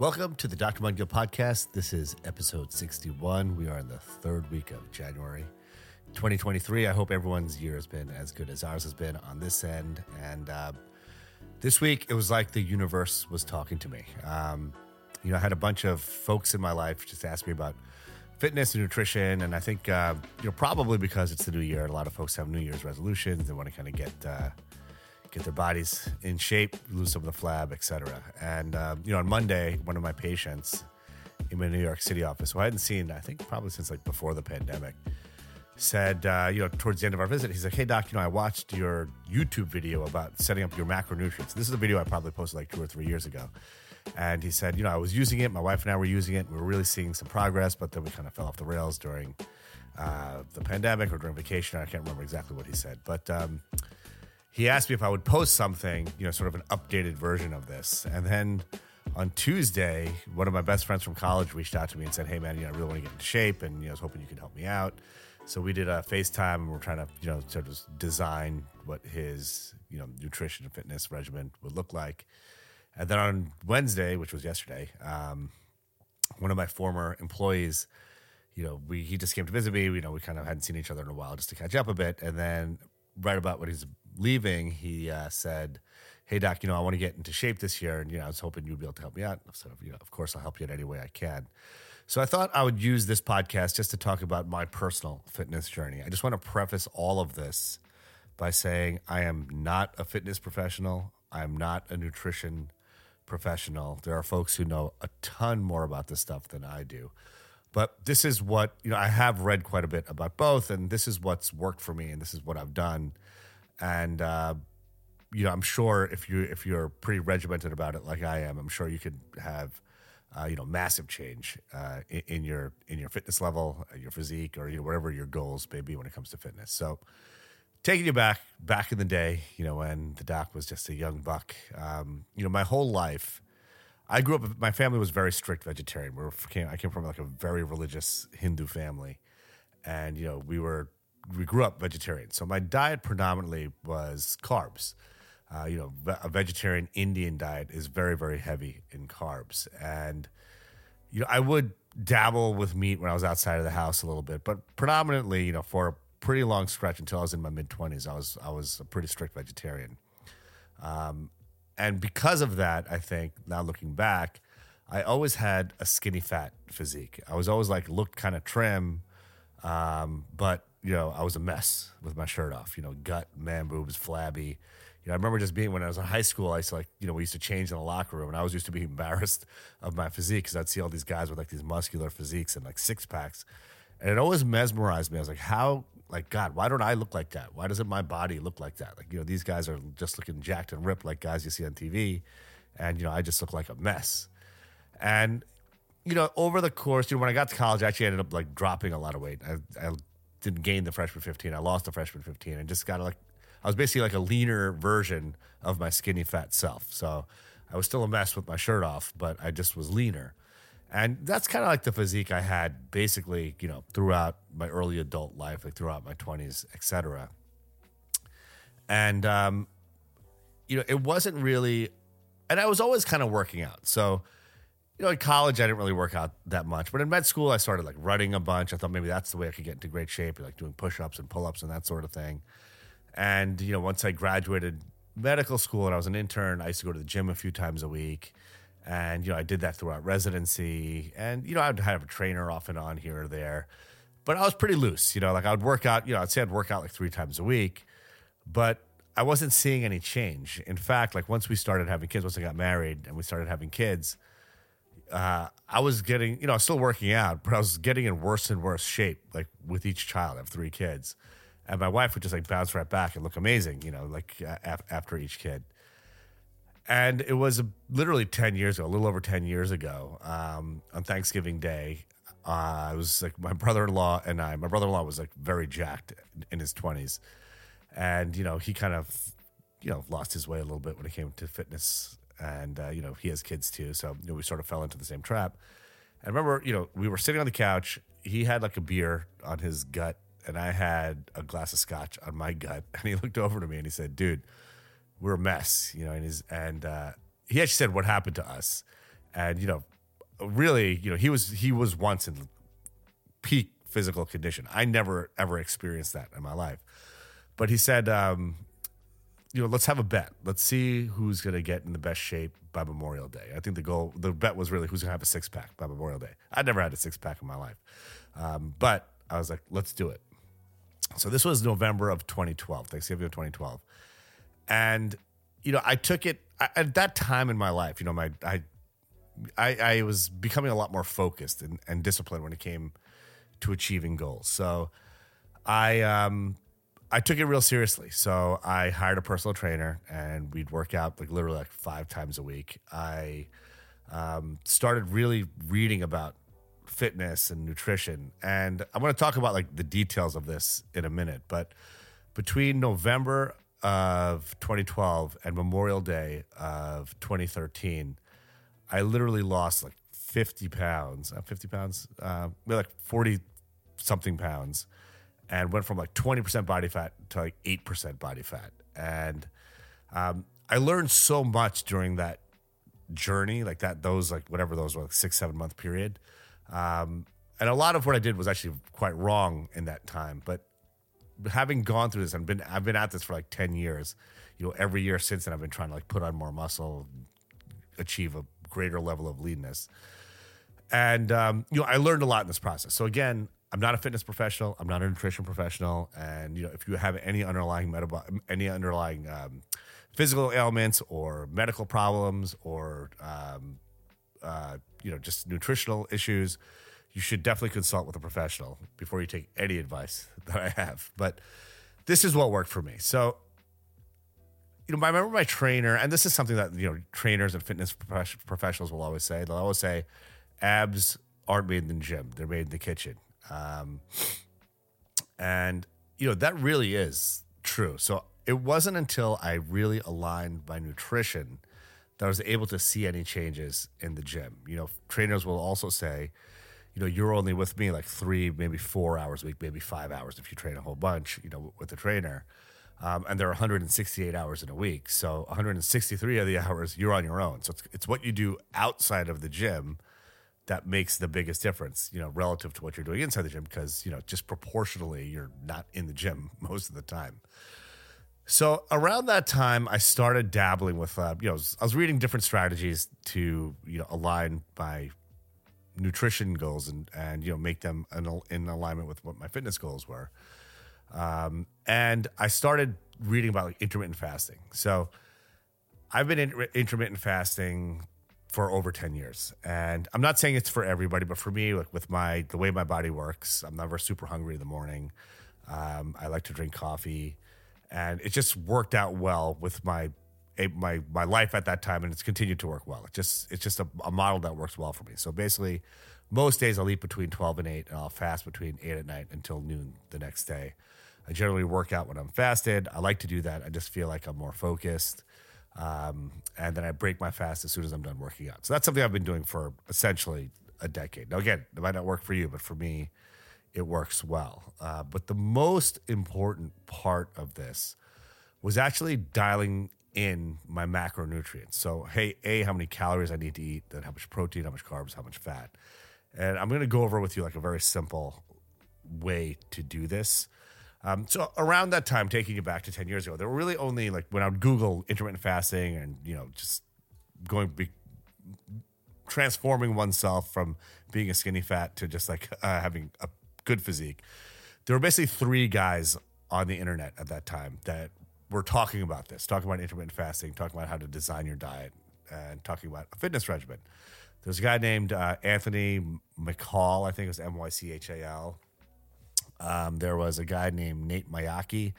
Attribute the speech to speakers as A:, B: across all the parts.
A: Welcome to the Dr. Mudgil podcast. This is episode 61. We are in the third week of January 2023. I hope everyone's year has been as good as ours has been on this end. And uh, this week, it was like the universe was talking to me. Um, you know, I had a bunch of folks in my life just ask me about fitness and nutrition. And I think, uh, you know, probably because it's the new year, a lot of folks have New Year's resolutions. They want to kind of get, uh, get their bodies in shape, lose some of the flab, etc. And uh, you know, on Monday, one of my patients in my New York City office, who I hadn't seen, I think probably since like before the pandemic, said, uh, you know, towards the end of our visit, he's like, "Hey doc, you know, I watched your YouTube video about setting up your macronutrients. This is a video I probably posted like two or three years ago." And he said, you know, I was using it. My wife and I were using it. We were really seeing some progress, but then we kind of fell off the rails during uh, the pandemic or during vacation. I can't remember exactly what he said, but um, he asked me if I would post something, you know, sort of an updated version of this. And then on Tuesday, one of my best friends from college reached out to me and said, "Hey, man, you know, I really want to get in shape, and you know, I was hoping you could help me out." So we did a FaceTime, and we're trying to, you know, sort of design what his, you know, nutrition and fitness regimen would look like. And then on Wednesday, which was yesterday, um, one of my former employees, you know, we he just came to visit me. You know, we kind of hadn't seen each other in a while just to catch up a bit. And then right about when he's leaving, he uh, said, "Hey doc, you know, I want to get into shape this year, and you know, I was hoping you'd be able to help me out." So, you know, of course, I'll help you in any way I can. So I thought I would use this podcast just to talk about my personal fitness journey. I just want to preface all of this by saying I am not a fitness professional. I am not a nutrition professional. There are folks who know a ton more about this stuff than I do. But this is what, you know, I have read quite a bit about both, and this is what's worked for me, and this is what I've done. And, uh, you know, I'm sure if you if you're pretty regimented about it like I am, I'm sure you could have, uh, you know, massive change uh, in, in, your in your fitness level, uh, your physique, or you know whatever your goals may be when it comes to fitness. So, taking you back back in the day, you know, when the doc was just a young buck, um, you know, my whole life, I grew up. My family was very strict vegetarian. We came, I came from like a very religious Hindu family, and you know, we were we grew up vegetarian. So my diet predominantly was carbs. Uh, you know, a vegetarian Indian diet is very very heavy in carbs, and you know, I would dabble with meat when I was outside of the house a little bit, but predominantly, you know, for a pretty long stretch until I was in my mid twenties. I was I was a pretty strict vegetarian, um, and because of that, I think now looking back, I always had a skinny fat physique. I was always like looked kind of trim, um, but you know I was a mess with my shirt off. You know, gut, man boobs, flabby. You know, I remember just being when I was in high school. I used to like, you know, we used to change in the locker room, and I was used to be embarrassed of my physique because I'd see all these guys with like these muscular physiques and like six packs, and it always mesmerized me. I was like, how like God, why don't I look like that? Why doesn't my body look like that? Like you know, these guys are just looking jacked and ripped like guys you see on TV, and you know, I just look like a mess. And you know, over the course, you know, when I got to college, I actually ended up like dropping a lot of weight. I, I didn't gain the freshman 15. I lost the freshman 15 and just got like, I was basically like a leaner version of my skinny fat self. So I was still a mess with my shirt off, but I just was leaner. And that's kind of like the physique I had basically, you know, throughout my early adult life, like throughout my 20s, etc. And, um, you know, it wasn't really, and I was always kind of working out. So, you know, in college, I didn't really work out that much. But in med school, I started like running a bunch. I thought maybe that's the way I could get into great shape, like doing push ups and pull ups and that sort of thing. And, you know, once I graduated medical school and I was an intern, I used to go to the gym a few times a week. And, you know, I did that throughout residency. And, you know, I'd have a trainer off and on here or there. But I was pretty loose, you know, like I would work out, you know, I'd say I'd work out like three times a week. But I wasn't seeing any change. In fact, like once we started having kids, once I got married and we started having kids, uh, I was getting, you know, I was still working out, but I was getting in worse and worse shape, like with each child. I have three kids. And my wife would just like bounce right back and look amazing, you know, like uh, after each kid. And it was literally 10 years ago, a little over 10 years ago, um, on Thanksgiving Day. Uh, I was like, my brother in law and I, my brother in law was like very jacked in his 20s. And, you know, he kind of, you know, lost his way a little bit when it came to fitness and uh, you know he has kids too, so you know, we sort of fell into the same trap. I remember, you know, we were sitting on the couch. He had like a beer on his gut, and I had a glass of scotch on my gut. And he looked over to me and he said, "Dude, we're a mess," you know. And he's and uh, he actually said, "What happened to us?" And you know, really, you know, he was he was once in peak physical condition. I never ever experienced that in my life. But he said, um, you know, let's have a bet. Let's see who's going to get in the best shape by Memorial Day. I think the goal, the bet was really who's going to have a six pack by Memorial Day. I'd never had a six pack in my life, um, but I was like, let's do it. So this was November of 2012, Thanksgiving of 2012, and you know, I took it I, at that time in my life. You know, my I, I, I was becoming a lot more focused and, and disciplined when it came to achieving goals. So I um I took it real seriously. So I hired a personal trainer and we'd work out like literally like five times a week. I um, started really reading about fitness and nutrition. And I'm going to talk about like the details of this in a minute. But between November of 2012 and Memorial Day of 2013, I literally lost like 50 pounds, uh, 50 pounds, uh, like 40 something pounds and went from like 20% body fat to like 8% body fat. And um, I learned so much during that journey, like that, those, like whatever those were, like six, seven month period. Um, and a lot of what I did was actually quite wrong in that time. But having gone through this, I've been, I've been at this for like 10 years. You know, every year since then, I've been trying to like put on more muscle, achieve a greater level of leanness. And, um, you know, I learned a lot in this process. So again, I'm not a fitness professional. I'm not a nutrition professional. And you know, if you have any underlying metabolic, any underlying um, physical ailments or medical problems or um, uh, you know just nutritional issues, you should definitely consult with a professional before you take any advice that I have. But this is what worked for me. So you know, I remember my trainer, and this is something that you know trainers and fitness professionals will always say. They'll always say, abs aren't made in the gym; they're made in the kitchen. Um, and, you know, that really is true. So it wasn't until I really aligned my nutrition that I was able to see any changes in the gym. You know, trainers will also say, you know, you're only with me like three, maybe four hours a week, maybe five hours if you train a whole bunch, you know, with a trainer. Um, and there are 168 hours in a week. So 163 of the hours you're on your own. So it's, it's what you do outside of the gym that makes the biggest difference, you know, relative to what you're doing inside the gym because, you know, just proportionally you're not in the gym most of the time. So around that time, I started dabbling with, uh, you know, I was reading different strategies to, you know, align my nutrition goals and, and you know, make them in, alignment with what my fitness goals were. Um, and I started reading about like intermittent fasting. So I've been in intermittent fasting for over 10 years. And I'm not saying it's for everybody, but for me, like with my the way my body works, I'm never super hungry in the morning. Um, I like to drink coffee, and it just worked out well with my my my life at that time, and it's continued to work well. It just it's just a, a model that works well for me. So basically, most days I'll eat between 12 and 8, and I'll fast between 8 at night until noon the next day. I generally work out when I'm fasted. I like to do that. I just feel like I'm more focused. Um, and then I break my fast as soon as I'm done working out. So that's something I've been doing for essentially a decade. Now, again, it might not work for you, but for me, it works well. Uh, but the most important part of this was actually dialing in my macronutrients. So, hey, A, how many calories I need to eat, then how much protein, how much carbs, how much fat. And I'm going to go over with you like a very simple way to do this. Um, so around that time, taking it back to ten years ago, there were really only like when I would Google intermittent fasting and you know just going be transforming oneself from being a skinny fat to just like uh, having a good physique. There were basically three guys on the internet at that time that were talking about this, talking about intermittent fasting, talking about how to design your diet, and talking about a fitness regimen. There's a guy named uh, Anthony Mychal, I think it was M Y C H A L. Um, there was a guy named Nate Miyaki,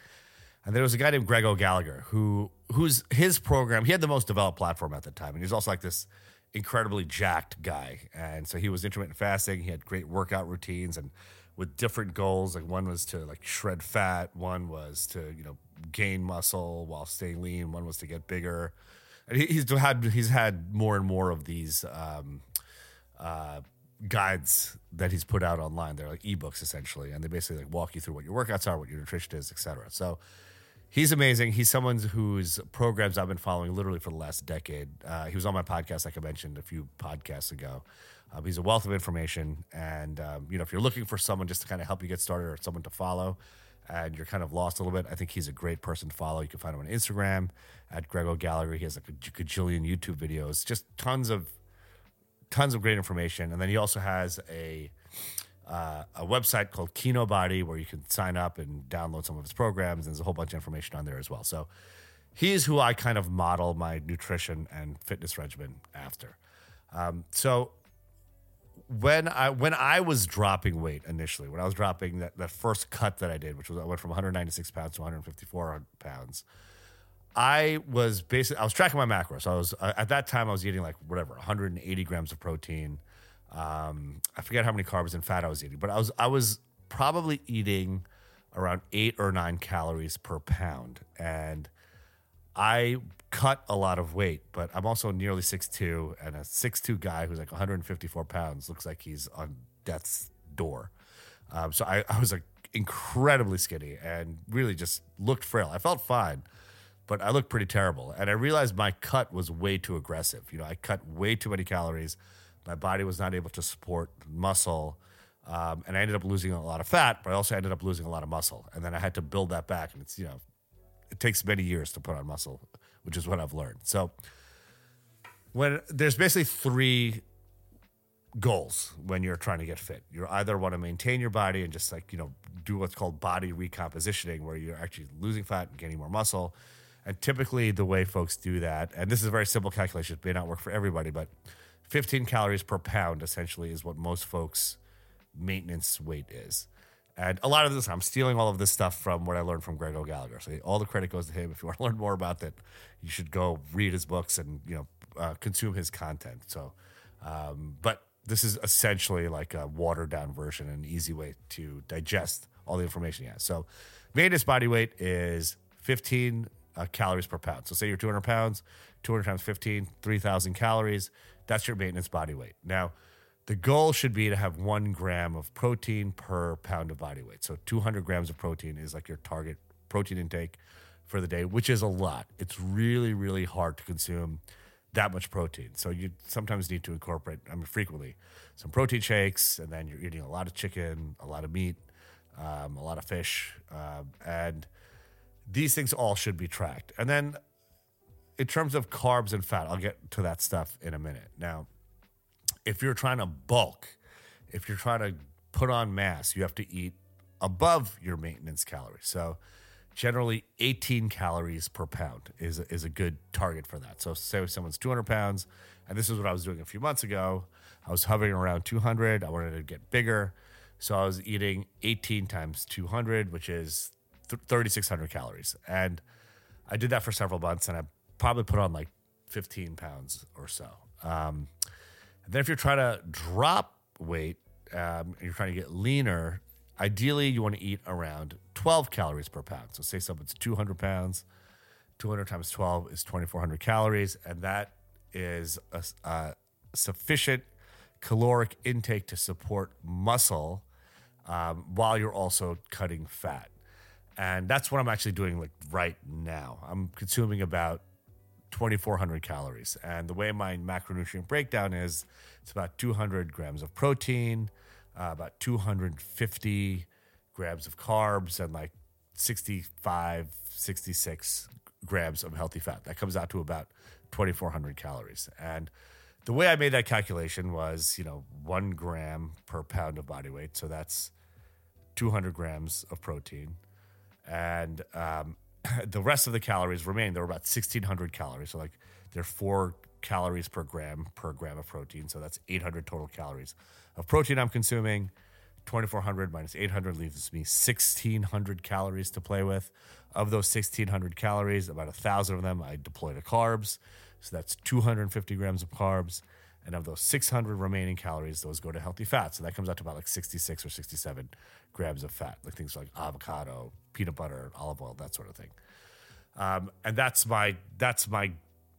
A: and there was a guy named Greg O'Gallagher who who's his program. He had the most developed platform at the time, and he's also like this incredibly jacked guy. And so he was intermittent fasting. He had great workout routines and with different goals. Like one was to like shred fat, one was to you know gain muscle while staying lean, one was to get bigger. And he, he's had he's had more and more of these. Um, uh, guides that he's put out online. They're like ebooks essentially, and they basically like walk you through what your workouts are, what your nutrition is, etc. So He's amazing. He's someone whose programs I've been following literally for the last decade. Uh, he was on my podcast, like I mentioned a few podcasts ago. Um, he's a wealth of information, and um, you know, if you're looking for someone just to kind of help you get started or someone to follow, and you're kind of lost a little bit, I think he's a great person to follow. You can find him on Instagram at Greg O'Gallagher. He has like a gajillion YouTube videos, just tons of tons of great information. And then he also has a uh, a website called Kinobody where you can sign up and download some of his programs. And there's a whole bunch of information on there as well. So he's who I kind of model my nutrition and fitness regimen after. Um, so when I when I was dropping weight initially, when I was dropping that, that first cut that I did, which was I went from 196 pounds to 154 pounds, I was basically I was tracking my macros. I was uh, at that time I was eating like whatever 180 grams of protein. Um, I forget how many carbs and fat I was eating, but I was I was probably eating around eight or nine calories per pound, and I cut a lot of weight, but I'm also nearly 6'2", and a 6'2 guy who's like 154 pounds looks like he's on death's door. Um, so I, I was like incredibly skinny and really just looked frail. I felt fine, but I looked pretty terrible. And I realized my cut was way too aggressive. You know, I cut way too many calories. My body was not able to support muscle. Um, and I ended up losing a lot of fat, but I also ended up losing a lot of muscle. And then I had to build that back. And it's, you know, it takes many years to put on muscle, which is what I've learned. So when there's basically three goals when you're trying to get fit. You either want to maintain your body and just like, you know, do what's called body recompositioning where you're actually losing fat and gaining more muscle. And typically the way folks do that, and this is a very simple calculation, it may not work for everybody, but 15 calories per pound essentially is what most folks maintenance weight is. And a lot of this, I'm stealing all of this stuff from what I learned from Greg O'Gallagher. So all the credit goes to him. If you want to learn more about that, you should go read his books and you know uh, consume his content. So, um, but this is essentially like a watered down version, an easy way to digest all the information has. So, maintenance body weight is 15 uh, calories per pound. So, say you're 200 pounds, 200 times 15, 3,000 calories. That's your maintenance body weight. Now the goal should be to have one gram of protein per pound of body weight. So 200 grams of protein is like your target protein intake for the day, which is a lot. It's really, really hard to consume that much protein. So you sometimes need to incorporate, I mean, frequently, some protein shakes, and then you're eating a lot of chicken, a lot of meat, um, a lot of fish, um, and these things all should be tracked. And then, in terms of carbs and fat, I'll get to that stuff in a minute. Now, if you're trying to bulk, if you're trying to put on mass, you have to eat above your maintenance calories. So generally 18 calories per pound is, is a good target for that. So say someone's 200 pounds, and this is what I was doing a few months ago, I was hovering around 200. I wanted to get bigger. So I was eating 18 times 200, which is 3,600 calories. And I did that for several months and I probably put on like 15 pounds or so. Um, then if you're trying to drop weight, um, you're trying to get leaner, ideally you want to eat around 12 calories per pound. So say someone's 200 pounds, 200 times 12 is 2,400 calories, and that is a, a sufficient caloric intake to support muscle um, while you're also cutting fat. And that's what I'm actually doing like right now. I'm consuming about 2,400 calories. And the way my macronutrient breakdown is, it's about 200 grams of protein, uh, about 250 grams of carbs, and like 65, 66 grams of healthy fat. That comes out to about 2,400 calories. And the way I made that calculation was, you know, one gram per pound of body weight. So that's 200 grams of protein. And um, the rest of the calories remain. There were about 1,600 calories. So, like, there are four calories per gram per gram of protein. So, that's 800 total calories of protein I'm consuming. 2,400 minus 800 leaves me 1,600 calories to play with. Of those 1,600 calories, about a 1,000 of them I deploy to carbs. So, that's 250 grams of carbs. And of those 600 remaining calories, those go to healthy fats. So that comes out to about like 66 or 67 grams of fat, like things like avocado, peanut butter, olive oil, that sort of thing. Um, and that's my that's my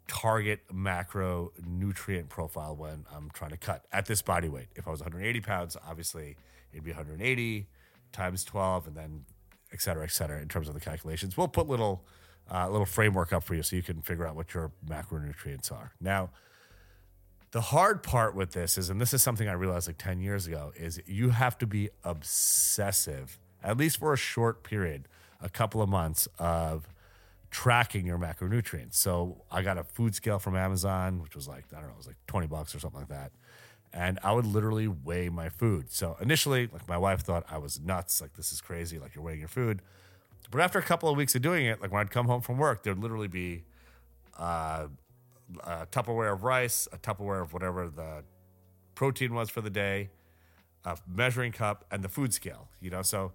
A: target macro nutrient profile when I'm trying to cut at this body weight. If I was 180 pounds, obviously it'd be 180 times 12, and then et cetera, et cetera, in terms of the calculations. We'll put little uh, little framework up for you so you can figure out what your macronutrients are. Now, the hard part with this is, and this is something I realized like 10 years ago, is you have to be obsessive, at least for a short period, a couple of months of tracking your macronutrients. So I got a food scale from Amazon, which was like, I don't know, it was like 20 bucks or something like that. And I would literally weigh my food. So initially, like my wife thought I was nuts. Like, this is crazy. Like, you're weighing your food. But after a couple of weeks of doing it, like when I'd come home from work, there'd literally be uh, a Tupperware of rice, a Tupperware of whatever the protein was for the day, a measuring cup, and the food scale. You know, so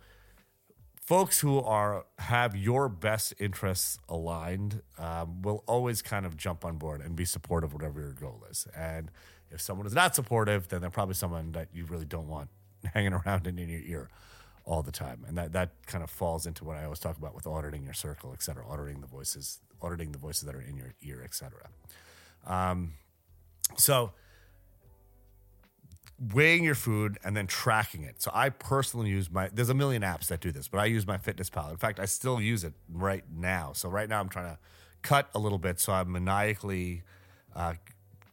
A: folks who are have your best interests aligned um, will always kind of jump on board and be supportive whatever your goal is. And if someone is not supportive, then they're probably someone that you really don't want hanging around in your ear all the time. And that, that kind of falls into what I always talk about with auditing your circle, et cetera, auditing the voices, auditing the voices that are in your ear, et cetera. Um, so weighing your food and then tracking it. So I personally use my there's a million apps that do this, but I use MyFitnessPal. In fact, I still use it right now. So right now I'm trying to cut a little bit so I'm maniacally uh,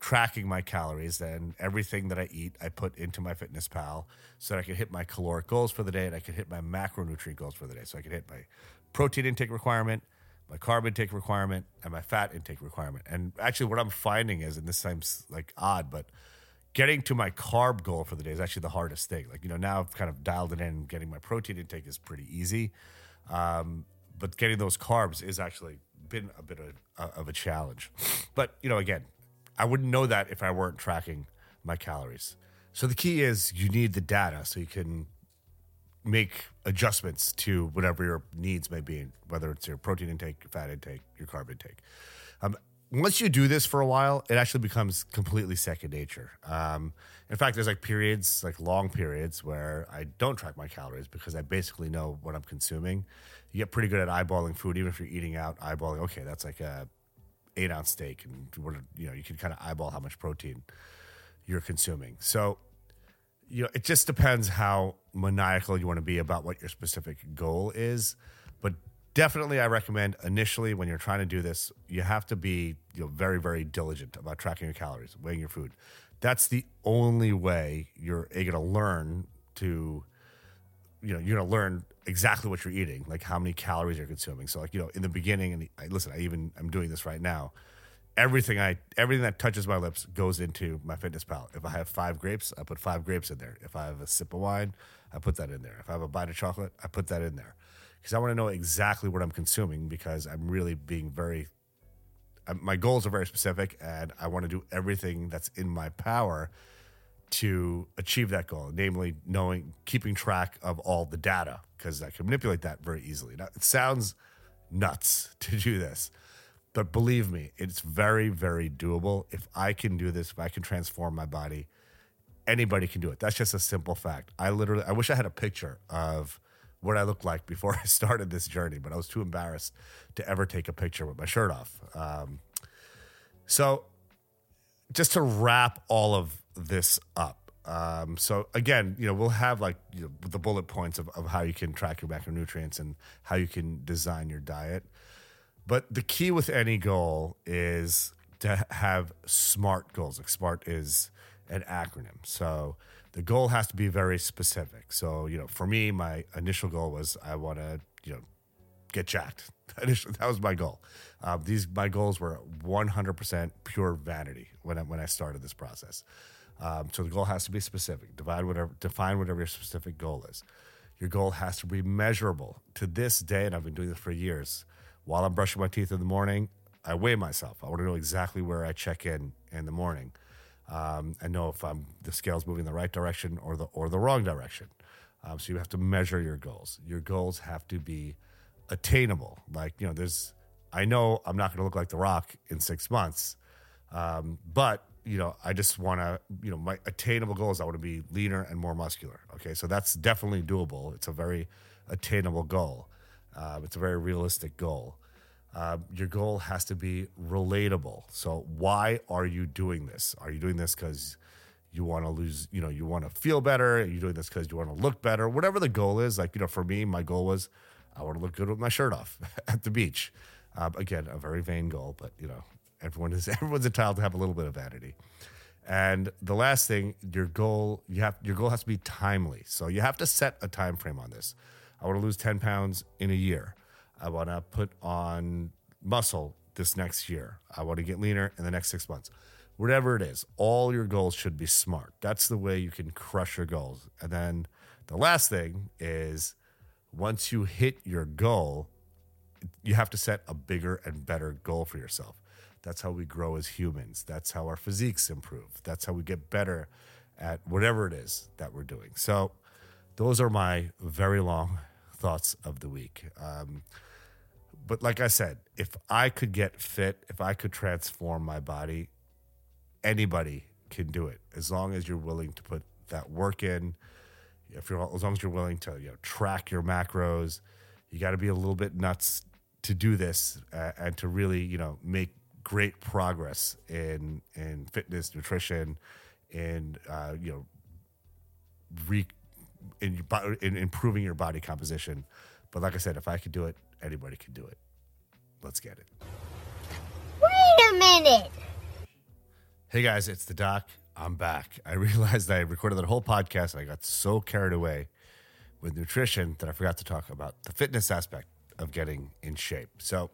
A: tracking my calories and everything that I eat I put into MyFitnessPal so that I can hit my caloric goals for the day and I can hit my macronutrient goals for the day. So I can hit my protein intake requirement, my carb intake requirement, and my fat intake requirement. And actually what I'm finding is, and this seems like odd, but getting to my carb goal for the day is actually the hardest thing. Like, you know, now I've kind of dialed it in. Getting my protein intake is pretty easy. Um, but getting those carbs is actually been a bit of, uh, of a challenge. But, you know, again, I wouldn't know that if I weren't tracking my calories. So the key is you need the data so you can make adjustments to whatever your needs may be, whether it's your protein intake, your fat intake, your carb intake. Um, once you do this for a while, it actually becomes completely second nature. Um, in fact, there's like periods, like long periods, where I don't track my calories because I basically know what I'm consuming. You get pretty good at eyeballing food, even if you're eating out. Eyeballing, okay, that's like a eight ounce steak, and you know, you can kind of eyeball how much protein you're consuming. So, you know, it just depends how maniacal you want to be about what your specific goal is. Definitely i recommend initially when you're trying to do this you have to be you know very very diligent about tracking your calories weighing your food. That's the only way you're going to learn to you know you're going to learn exactly what you're eating like how many calories you're consuming. So like you know in the beginning and I, listen i even i'm doing this right now everything i everything that touches my lips goes into MyFitnessPal. If i have five grapes i put five grapes in there. If i have a sip of wine i put that in there. If i have a bite of chocolate i put that in there because I want to know exactly what I'm consuming because I'm really being very, my goals are very specific and I want to do everything that's in my power to achieve that goal, namely knowing, keeping track of all the data because I can manipulate that very easily. Now, it sounds nuts to do this, but believe me, it's very, very doable. If I can do this, if I can transform my body, anybody can do it. That's just a simple fact. I literally, I wish I had a picture of what I looked like before I started this journey, but I was too embarrassed to ever take a picture with my shirt off. Um, so, just to wrap all of this up. Um, so again, you know, we'll have like you know, the bullet points of, of how you can track your macronutrients and how you can design your diet. But the key with any goal is to have SMART goals. Like SMART is an acronym. So the goal has to be very specific. So, you know, for me, my initial goal was I want to, you know, get jacked. that was my goal. Uh, these my goals were 100% pure vanity when I, when I started this process. Um, so the goal has to be specific. Divide whatever, define whatever your specific goal is. Your goal has to be measurable. To this day, and I've been doing this for years. While I'm brushing my teeth in the morning, I weigh myself. I want to know exactly where I check in in the morning um, and know if I'm, the scale's moving in the right direction or the or the wrong direction. Um, so you have to measure your goals. Your goals have to be attainable. Like you know, there's I know I'm not going to look like The Rock in six months, um, but you know, I just want to you know my attainable goals. I want to be leaner and more muscular. Okay, so that's definitely doable. It's a very attainable goal. Uh, it's a very realistic goal. Uh, your goal has to be relatable. So, why are you doing this? Are you doing this because you want to lose, you know, you want to feel better? Are you doing this because you want to look better? Whatever the goal is, like, you know, for me, my goal was I want to look good with my shirt off at the beach. Um, again, a very vain goal, but you know, everyone is everyone's entitled to have a little bit of vanity. And the last thing, your goal, you have your goal has to be timely. So you have to set a time frame on this. I want to lose 10 pounds in a year. I want to put on muscle this next year. I want to get leaner in the next six months. Whatever it is, all your goals should be smart. That's the way you can crush your goals. And then the last thing is once you hit your goal, you have to set a bigger and better goal for yourself. That's how we grow as humans. That's how our physiques improve. That's how we get better at whatever it is that we're doing. So, those are my very long thoughts of the week. Um, but like I said, if I could get fit, if I could transform my body, anybody can do it as long as you're willing to put that work in. If you're as long as you're willing to you know track your macros, you got to be a little bit nuts to do this uh, and to really you know make great progress in in fitness, nutrition, and uh, you know re in, in improving your body composition. But like I said, if I could do it, anybody can do it. Let's get it.
B: Wait a minute.
A: Hey guys, it's the doc. I'm back. I realized I recorded that whole podcast and I got so carried away with nutrition that I forgot to talk about the fitness aspect of getting in shape. So,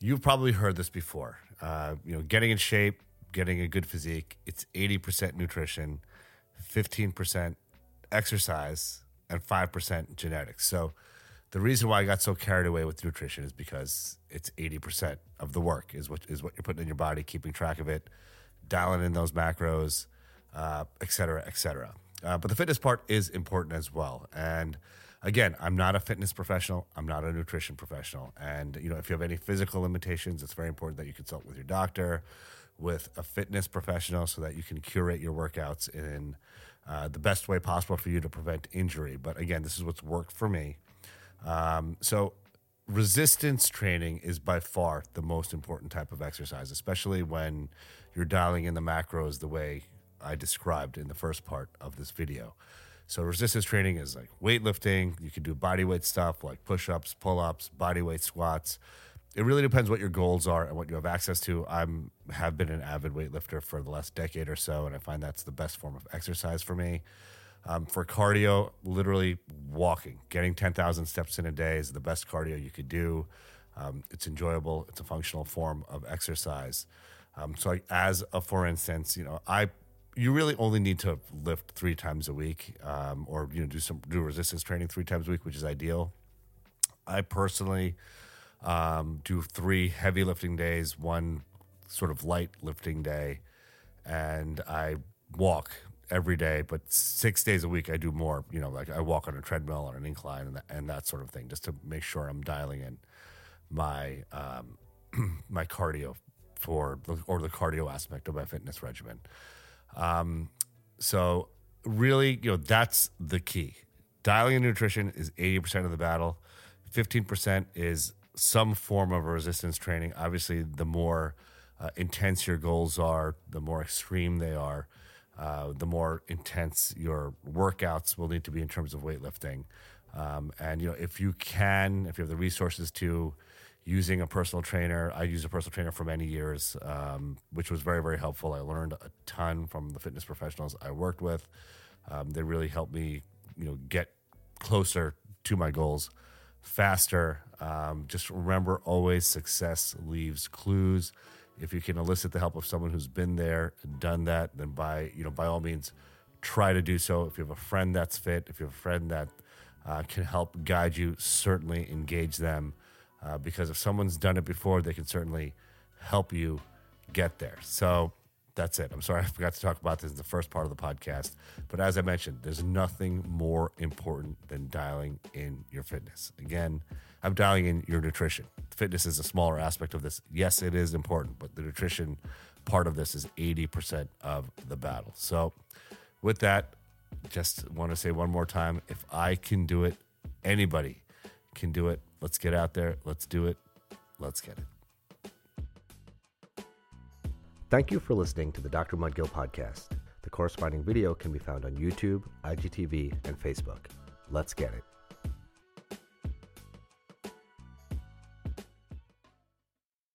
A: you've probably heard this before. Uh, you know, getting in shape, getting a good physique, it's 80% nutrition, 15% exercise, and 5% genetics. So, the reason why I got so carried away with nutrition is because it's 80% of the work is what is what you're putting in your body, keeping track of it, dialing in those macros, uh, et cetera, et cetera. Uh, but the fitness part is important as well. And again, I'm not a fitness professional. I'm not a nutrition professional. And you know, if you have any physical limitations, it's very important that you consult with your doctor, with a fitness professional, so that you can curate your workouts in uh, the best way possible for you to prevent injury. But again, this is what's worked for me. Um, so, resistance training is by far the most important type of exercise, especially when you're dialing in the macros the way I described in the first part of this video. So, resistance training is like weightlifting. You can do body weight stuff like push ups, pull ups, body weight squats. It really depends what your goals are and what you have access to. I'm have been an avid weightlifter for the last decade or so, and I find that's the best form of exercise for me. Um, for cardio, literally walking, getting 10,000 steps in a day is the best cardio you could do. Um, it's enjoyable. It's a functional form of exercise. Um, so, like, as a for instance, you know, I you really only need to lift three times a week, um, or you know, do some do resistance training three times a week, which is ideal. I personally um, do three heavy lifting days, one sort of light lifting day, and I walk every day, but six days a week I do more. You know, like I walk on a treadmill on an incline and that, and that sort of thing, just to make sure I'm dialing in my um, my cardio for or the cardio aspect of my fitness regimen. Um, so really, you know, that's the key. Dialing in nutrition is eighty percent of the battle. Fifteen percent is some form of resistance training. Obviously, the more uh, intense your goals are, the more extreme they are uh, the more intense your workouts will need to be in terms of weightlifting. Um, and you know, if you can, if you have the resources to, using a personal trainer, I used a personal trainer for many years, um, which was very very helpful. I learned a ton from the fitness professionals I worked with. Um, they really helped me, you know, get closer to my goals faster. Um, just remember, always success leaves clues if you can elicit the help of someone who's been there and done that, then by you know by all means try to do so. If you have a friend that's fit, if you have a friend that uh, can help guide you, certainly engage them uh, because if someone's done it before, they can certainly help you get there. So that's it. I'm sorry I forgot to talk about this in the first part of the podcast. But as I mentioned, there's nothing more important than dialing in your fitness. Again, I'm dialing in your nutrition. Fitness is a smaller aspect of this. Yes, it is important, but the nutrition part of this is 80% of the battle. So, with that, just want to say one more time if I can do it, anybody can do it. Let's get out there. Let's do it. Let's get it. Thank you for listening to the Dr. Mudgil podcast. The corresponding video can be found on YouTube, IGTV, and Facebook. Let's get it.